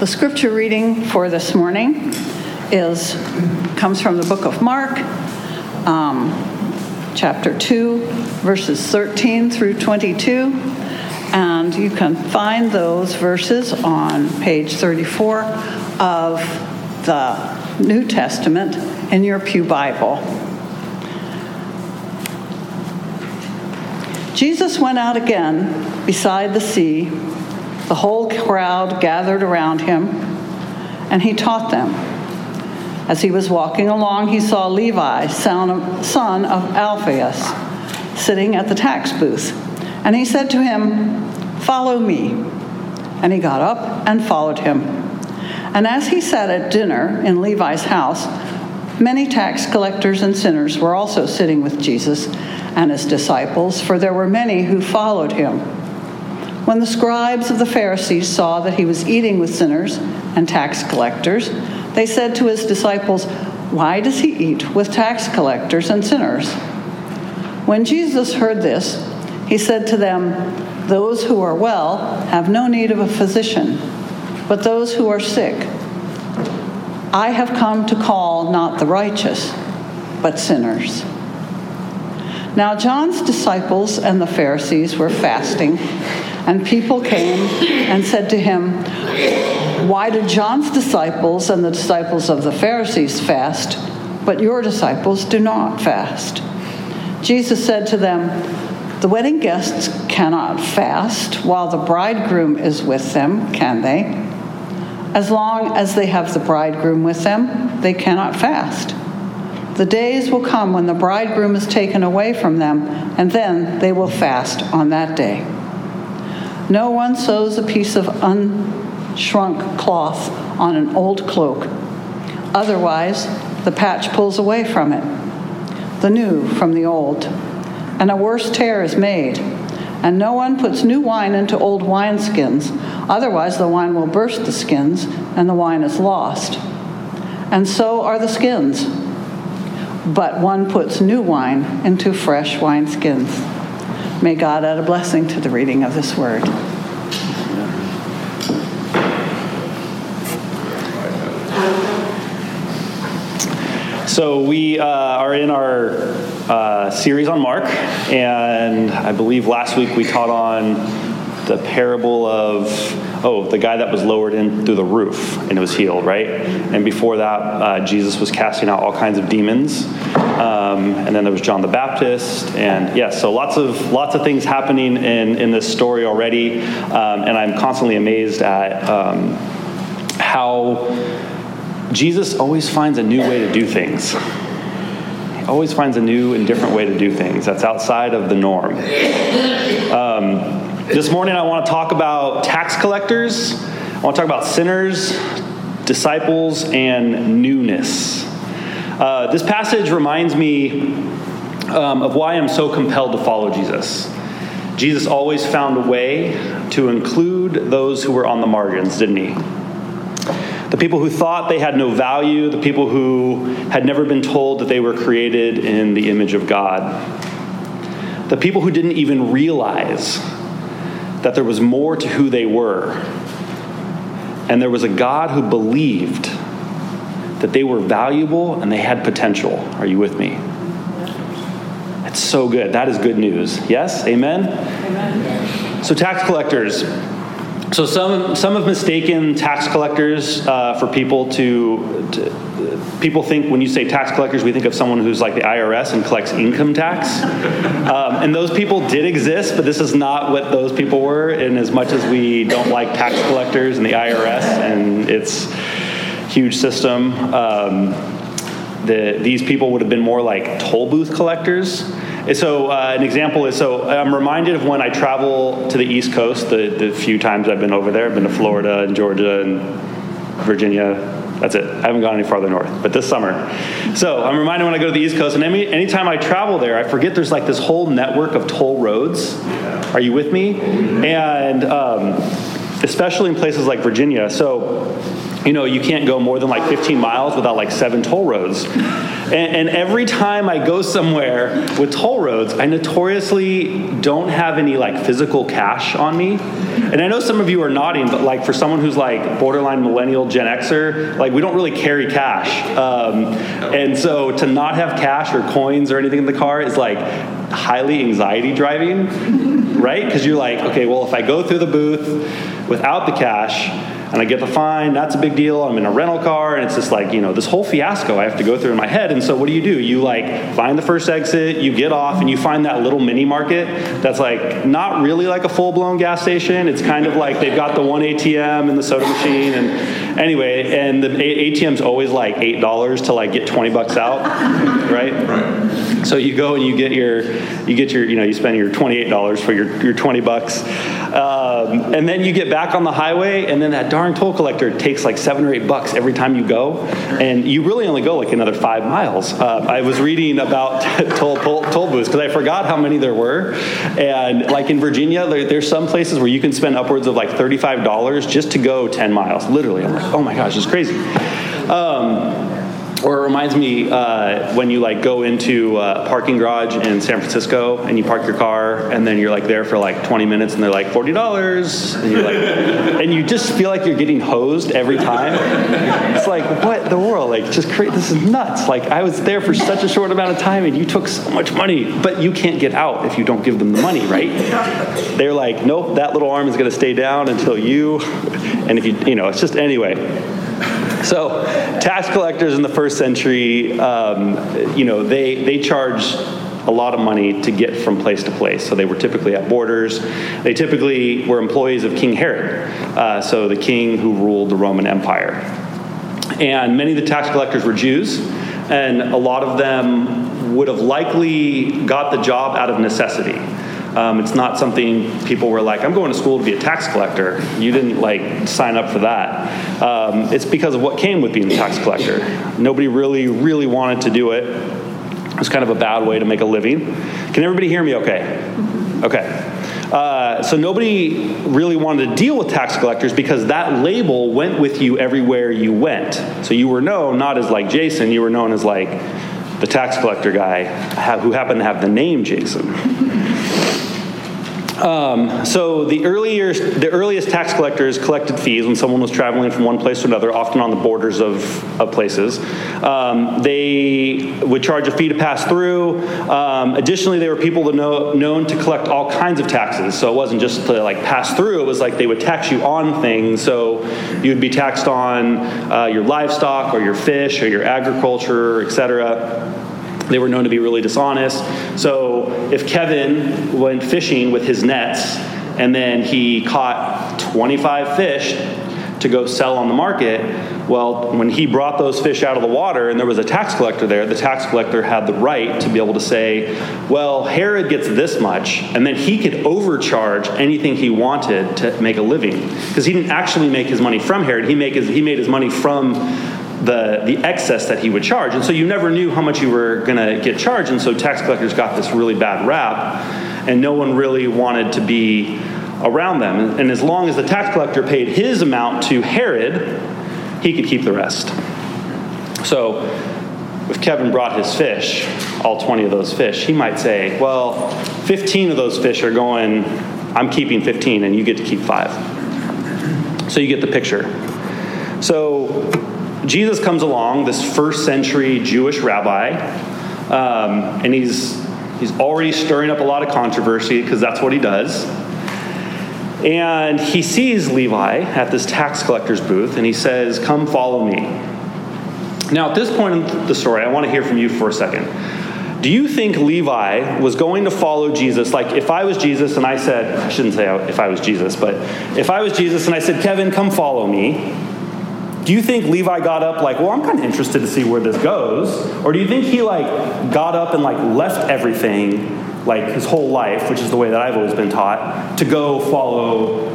The scripture reading for this morning is comes from the book of Mark, um, chapter 2, verses 13 through 22. And you can find those verses on page 34 of the New Testament in your Pew Bible. Jesus went out again beside the sea. The whole crowd gathered around him, and he taught them. As he was walking along, he saw Levi, son of Alphaeus, sitting at the tax booth. And he said to him, Follow me. And he got up and followed him. And as he sat at dinner in Levi's house, many tax collectors and sinners were also sitting with Jesus and his disciples, for there were many who followed him. When the scribes of the Pharisees saw that he was eating with sinners and tax collectors, they said to his disciples, Why does he eat with tax collectors and sinners? When Jesus heard this, he said to them, Those who are well have no need of a physician, but those who are sick. I have come to call not the righteous, but sinners. Now, John's disciples and the Pharisees were fasting, and people came and said to him, Why do John's disciples and the disciples of the Pharisees fast, but your disciples do not fast? Jesus said to them, The wedding guests cannot fast while the bridegroom is with them, can they? As long as they have the bridegroom with them, they cannot fast. The days will come when the bridegroom is taken away from them, and then they will fast on that day. No one sews a piece of unshrunk cloth on an old cloak. Otherwise, the patch pulls away from it, the new from the old, and a worse tear is made. And no one puts new wine into old wineskins, otherwise, the wine will burst the skins, and the wine is lost. And so are the skins but one puts new wine into fresh wineskins. May God add a blessing to the reading of this word. So, we uh, are in our uh, series on Mark, and I believe last week we taught on the parable of oh, the guy that was lowered in through the roof and it was healed, right? And before that, uh, Jesus was casting out all kinds of demons. Um, and then there was John the Baptist, and yes, yeah, so lots of lots of things happening in in this story already. Um, and I'm constantly amazed at um, how Jesus always finds a new way to do things. Always finds a new and different way to do things that's outside of the norm. Um, this morning, I want to talk about tax collectors, I want to talk about sinners, disciples, and newness. Uh, this passage reminds me um, of why I'm so compelled to follow Jesus. Jesus always found a way to include those who were on the margins, didn't he? The people who thought they had no value, the people who had never been told that they were created in the image of God, the people who didn't even realize that there was more to who they were. And there was a God who believed that they were valuable and they had potential. Are you with me? That's so good. That is good news. Yes? Amen? Amen. So, tax collectors. So, some, some have mistaken tax collectors uh, for people to, to people think when you say tax collectors, we think of someone who's like the IRS and collects income tax. Um, and those people did exist, but this is not what those people were. And as much as we don't like tax collectors and the IRS and its huge system, um, the, these people would have been more like toll booth collectors. So, uh, an example is so I'm reminded of when I travel to the East Coast, the, the few times I've been over there. I've been to Florida and Georgia and Virginia, that's it. I haven't gone any farther north, but this summer. So I'm reminded when I go to the East Coast, and any, anytime I travel there, I forget there's like this whole network of toll roads. Are you with me? And um, especially in places like Virginia. So you know, you can't go more than like 15 miles without like seven toll roads. And, and every time I go somewhere with toll roads, I notoriously don't have any like physical cash on me. And I know some of you are nodding, but like for someone who's like borderline millennial Gen Xer, like we don't really carry cash. Um, and so to not have cash or coins or anything in the car is like highly anxiety driving, right? Because you're like, okay, well, if I go through the booth without the cash, and I get the fine. That's a big deal. I'm in a rental car, and it's just like, you know, this whole fiasco I have to go through in my head. And so, what do you do? You like find the first exit, you get off, and you find that little mini market that's like not really like a full blown gas station. It's kind of like they've got the one ATM and the soda machine. And anyway, and the ATM's always like $8 to like get 20 bucks out, right? Right. So you go and you get your, you get your, you know, you spend your $28 for your, your 20 bucks. Um, and then you get back on the highway, and then that darn toll collector takes like seven or eight bucks every time you go, and you really only go like another five miles. Uh, I was reading about toll, toll, toll booths because I forgot how many there were, and like in Virginia, there, there's some places where you can spend upwards of like $35 just to go 10 miles. Literally, I'm like, oh my gosh, it's crazy. Um, or it reminds me uh, when you like go into a parking garage in San Francisco and you park your car and then you're like there for like 20 minutes and they're like forty dollars and you're like and you just feel like you're getting hosed every time. It's like what the world like just create this is nuts. Like I was there for such a short amount of time and you took so much money, but you can't get out if you don't give them the money, right? They're like, nope, that little arm is going to stay down until you. And if you you know, it's just anyway. So, tax collectors in the first century, um, you know, they, they charged a lot of money to get from place to place. So they were typically at borders. They typically were employees of King Herod, uh, so the king who ruled the Roman Empire. And many of the tax collectors were Jews, and a lot of them would have likely got the job out of necessity. Um, it's not something people were like, I'm going to school to be a tax collector. You didn't like sign up for that. Um, it's because of what came with being a tax collector. Nobody really, really wanted to do it. It was kind of a bad way to make a living. Can everybody hear me okay? Okay. Uh, so nobody really wanted to deal with tax collectors because that label went with you everywhere you went. So you were known not as like Jason, you were known as like the tax collector guy who happened to have the name Jason. Um, so the earlier, the earliest tax collectors collected fees when someone was traveling from one place to another, often on the borders of, of places. Um, they would charge a fee to pass through. Um, additionally, there were people know, known to collect all kinds of taxes. So it wasn't just to like pass through. It was like they would tax you on things. So you would be taxed on uh, your livestock or your fish or your agriculture, etc. They were known to be really dishonest. So if Kevin went fishing with his nets and then he caught 25 fish to go sell on the market, well, when he brought those fish out of the water and there was a tax collector there, the tax collector had the right to be able to say, well, Herod gets this much, and then he could overcharge anything he wanted to make a living. Because he didn't actually make his money from Herod, he, make his, he made his money from the, the excess that he would charge. And so you never knew how much you were going to get charged. And so tax collectors got this really bad rap, and no one really wanted to be around them. And as long as the tax collector paid his amount to Herod, he could keep the rest. So if Kevin brought his fish, all 20 of those fish, he might say, well, 15 of those fish are going, I'm keeping 15, and you get to keep five. So you get the picture. So Jesus comes along, this first century Jewish rabbi, um, and he's, he's already stirring up a lot of controversy because that's what he does. And he sees Levi at this tax collector's booth and he says, Come follow me. Now, at this point in the story, I want to hear from you for a second. Do you think Levi was going to follow Jesus? Like, if I was Jesus and I said, I shouldn't say if I was Jesus, but if I was Jesus and I said, Kevin, come follow me, do you think Levi got up like, well, I'm kind of interested to see where this goes? Or do you think he like got up and like left everything, like his whole life, which is the way that I've always been taught, to go follow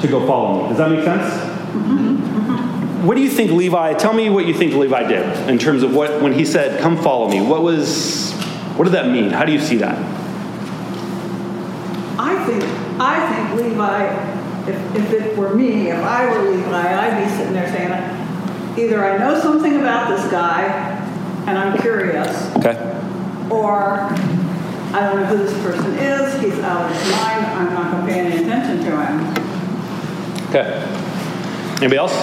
to go follow me? Does that make sense? Mm-hmm. What do you think Levi, tell me what you think Levi did in terms of what when he said, come follow me, what was what did that mean? How do you see that? I think I think Levi if, if it were me, if I were Levi, I'd be sitting there saying, either I know something about this guy, and I'm curious, Okay. or I don't know who this person is, he's out of his mind, I'm not going to pay any attention to him. Okay. Anybody else?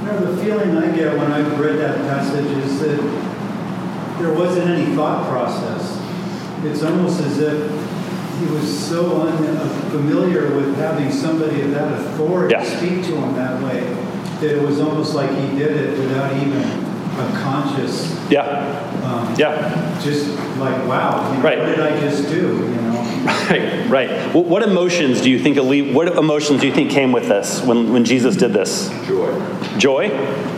You know, the feeling I get when I've read that passage is that there wasn't any thought process. It's almost as if he was so unfamiliar with having somebody of that authority Yeah. speak to him that way that it was almost like he did it without even a conscious, Yeah. um, Yeah. just like, wow, you know, Right. what did I just do? You know. Right, right. What, what emotions do you think what emotions do you think came with this when, when Jesus did this? Joy. Joy?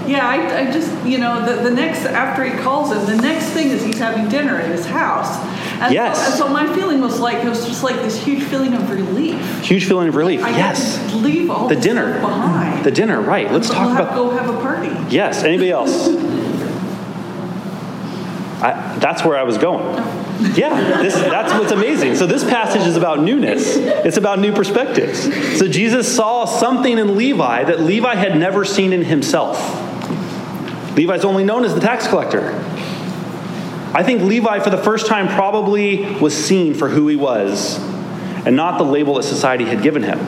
Yeah, I, I just, you know, the, the next, after he calls him, the next thing is he's having dinner in his house. And Yes. So, and so my feeling was like, it was just like this huge feeling of relief. Huge feeling of relief. I yes. get to leave all The this dinner. stuff behind. The dinner, right. Let's So talk we'll have- about Go have a party. Yes. Anybody else? I, that's where I was going. Yeah, this, that's what's amazing. So, this passage is about newness, it's about new perspectives. So, Jesus saw something in Levi that Levi had never seen in himself. Levi's only known as the tax collector. I think Levi, for the first time, probably was seen for who he was and not the label that society had given him.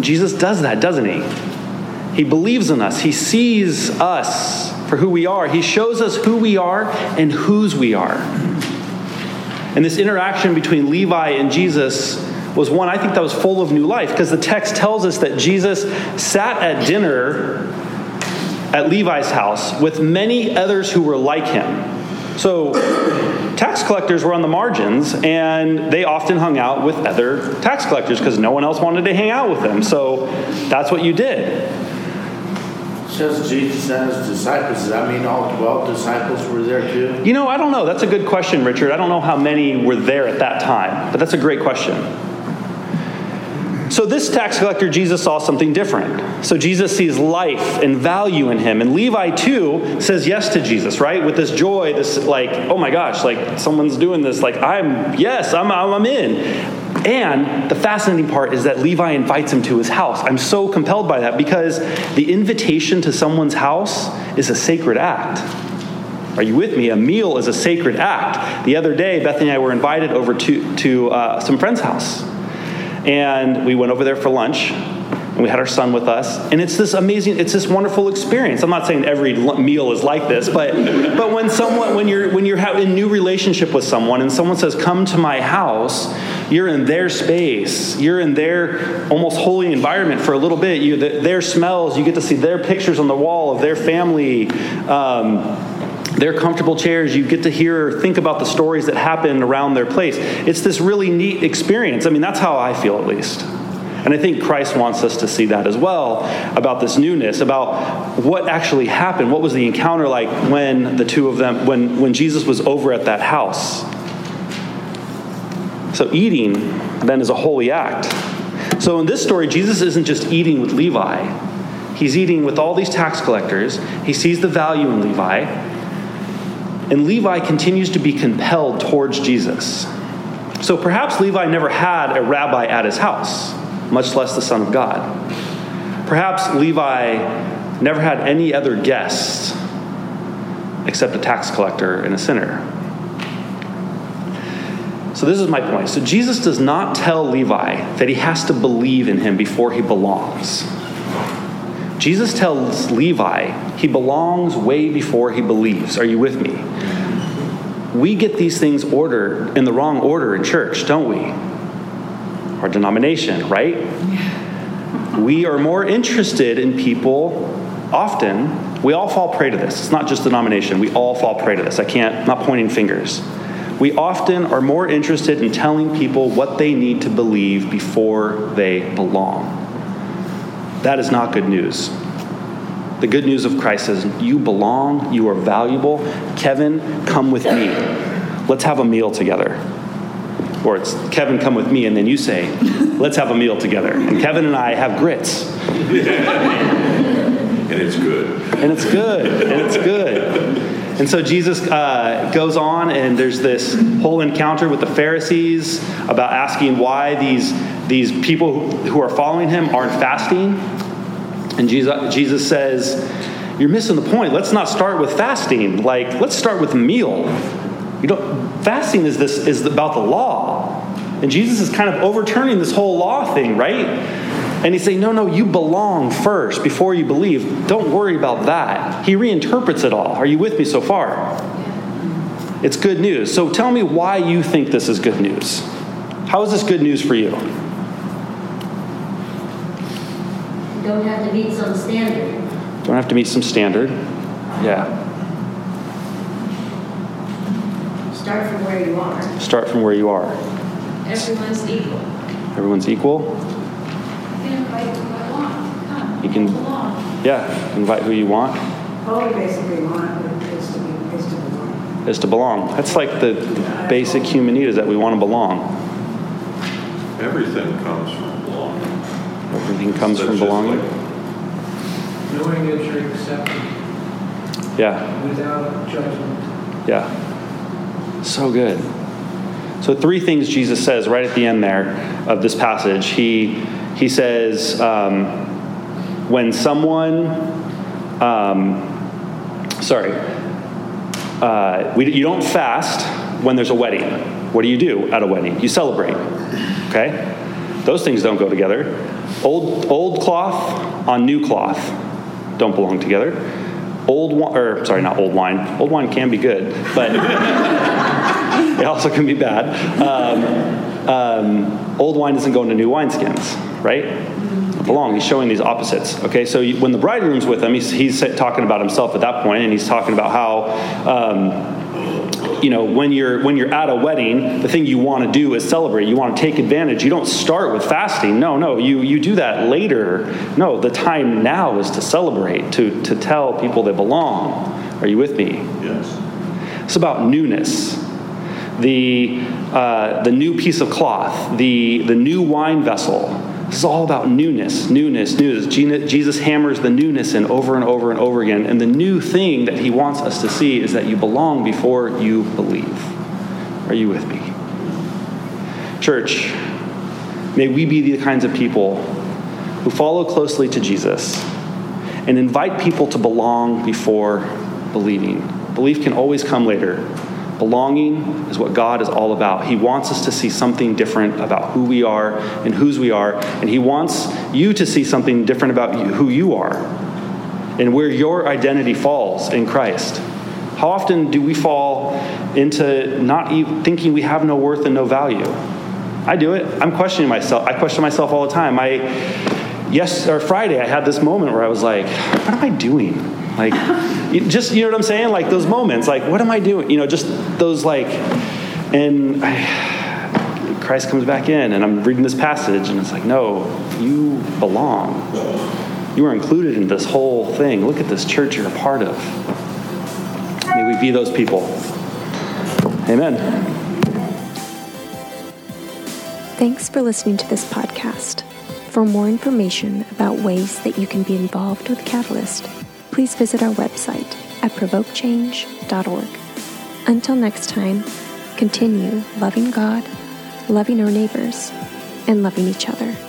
Jesus does that, doesn't he? He believes in us. He sees us for who we are. He shows us who we are and whose we are. And this interaction between Levi and Jesus was one I think that was full of new life because the text tells us that Jesus sat at dinner at Levi's house with many others who were like him. So, tax collectors were on the margins and they often hung out with other tax collectors because no one else wanted to hang out with them. So, that's what you did. Says Jesus and his disciples. Does that mean all 12 disciples were there too? You know, I don't know. That's a good question, Richard. I don't know how many were there at that time, but that's a great question. So, this tax collector, Jesus saw something different. So, Jesus sees life and value in him. And Levi, too, says yes to Jesus, right? With this joy, this, like, oh my gosh, like someone's doing this. Like, I'm, yes, I'm, I'm in. And the fascinating part is that Levi invites him to his house. I'm so compelled by that because the invitation to someone's house is a sacred act. Are you with me? A meal is a sacred act. The other day, Bethany and I were invited over to, to uh, some friend's house. And we went over there for lunch. And we had our son with us. And it's this amazing, it's this wonderful experience. I'm not saying every meal is like this, but, but when someone, when you're, when you're in new relationship with someone and someone says, come to my house, you're in their space. You're in their almost holy environment for a little bit. You, the, their smells, you get to see their pictures on the wall of their family. Um, their comfortable chairs, you get to hear, think about the stories that happen around their place. It's this really neat experience. I mean, that's how I feel at least. And I think Christ wants us to see that as well about this newness, about what actually happened. What was the encounter like when the two of them, when, when Jesus was over at that house? So, eating then is a holy act. So, in this story, Jesus isn't just eating with Levi, he's eating with all these tax collectors. He sees the value in Levi. And Levi continues to be compelled towards Jesus. So perhaps Levi never had a rabbi at his house, much less the Son of God. Perhaps Levi never had any other guests except a tax collector and a sinner. So, this is my point. So, Jesus does not tell Levi that he has to believe in him before he belongs. Jesus tells Levi he belongs way before he believes. Are you with me? We get these things ordered in the wrong order in church, don't we? Our denomination, right? We are more interested in people often. We all fall prey to this. It's not just denomination. We all fall prey to this. I can't, I'm not pointing fingers. We often are more interested in telling people what they need to believe before they belong. That is not good news. The good news of Christ is you belong, you are valuable. Kevin, come with me. Let's have a meal together. Or it's Kevin, come with me, and then you say, let's have a meal together. And Kevin and I have grits. And it's good. And it's good. And it's good. And so Jesus uh, goes on, and there's this whole encounter with the Pharisees about asking why these, these people who are following him aren't fasting. And Jesus, Jesus says, you're missing the point. Let's not start with fasting. Like, let's start with meal. You don't, fasting is this is about the law. And Jesus is kind of overturning this whole law thing, right? And he's saying, no, no, you belong first before you believe. Don't worry about that. He reinterprets it all. Are you with me so far? It's good news. So tell me why you think this is good news. How is this good news for you? You don't have to meet some standard. Don't have to meet some standard. Yeah. Start from where you are. Start from where you are. Everyone's equal. Everyone's equal. You can invite who I want. Come. You can- Yeah. Invite who you want. All we basically want is to be, is to belong. Is to belong. That's like the basic human need is that we want to belong. Everything comes from belonging. Everything comes Such from belonging. like, Knowing that you're accepted Yeah. without judgment. Yeah. So good. So three things Jesus says right at the end there of this passage. He he says um, when someone, um, sorry, uh, we, you don't fast when there's a wedding. What do you do at a wedding? You celebrate. Okay, those things don't go together. Old old cloth on new cloth don't belong together. Old wine, or sorry, not old wine. Old wine can be good, but it also can be bad. Um, um, old wine doesn't go into new wineskins, right? Belong. He's showing these opposites. Okay, so you, when the bridegroom's with him, he's, he's talking about himself at that point, and he's talking about how. Um, you know when you're when you're at a wedding the thing you want to do is celebrate you want to take advantage you don't start with fasting no no you you do that later no the time now is to celebrate to to tell people they belong are you with me Yes. it's about newness the uh, the new piece of cloth the the new wine vessel this is all about newness newness newness. Jesus hammers the newness in over and over and over again. And the new thing that he wants us to see is that you belong before you believe. Are you with me? Church may we be the kinds of people who follow closely to jesus and invite people to belong before believing. Belief can always come later Belonging is what God is all about. He wants us to see something different about who we are and whose we are, and He wants you to see something different about you, who you are and where your identity falls in Christ. How often do we fall into not even thinking we have no worth and no value? I do it. I'm questioning myself. I question myself all the time. I yes or Friday I had this moment where I was like, what am I doing? Like just you know what I'm saying? Like those moments, like what am I doing? You know, just those like and I, Christ comes back in and I'm reading this passage and it's like, no, you belong. You are included in this whole thing. Look at this church you're a part of. May we be those people. Amen. Thanks for listening to this podcast. For more information about ways that you can be involved with Catalyst, please visit our website at provokechange.org. Until next time, continue loving God, loving our neighbors, and loving each other.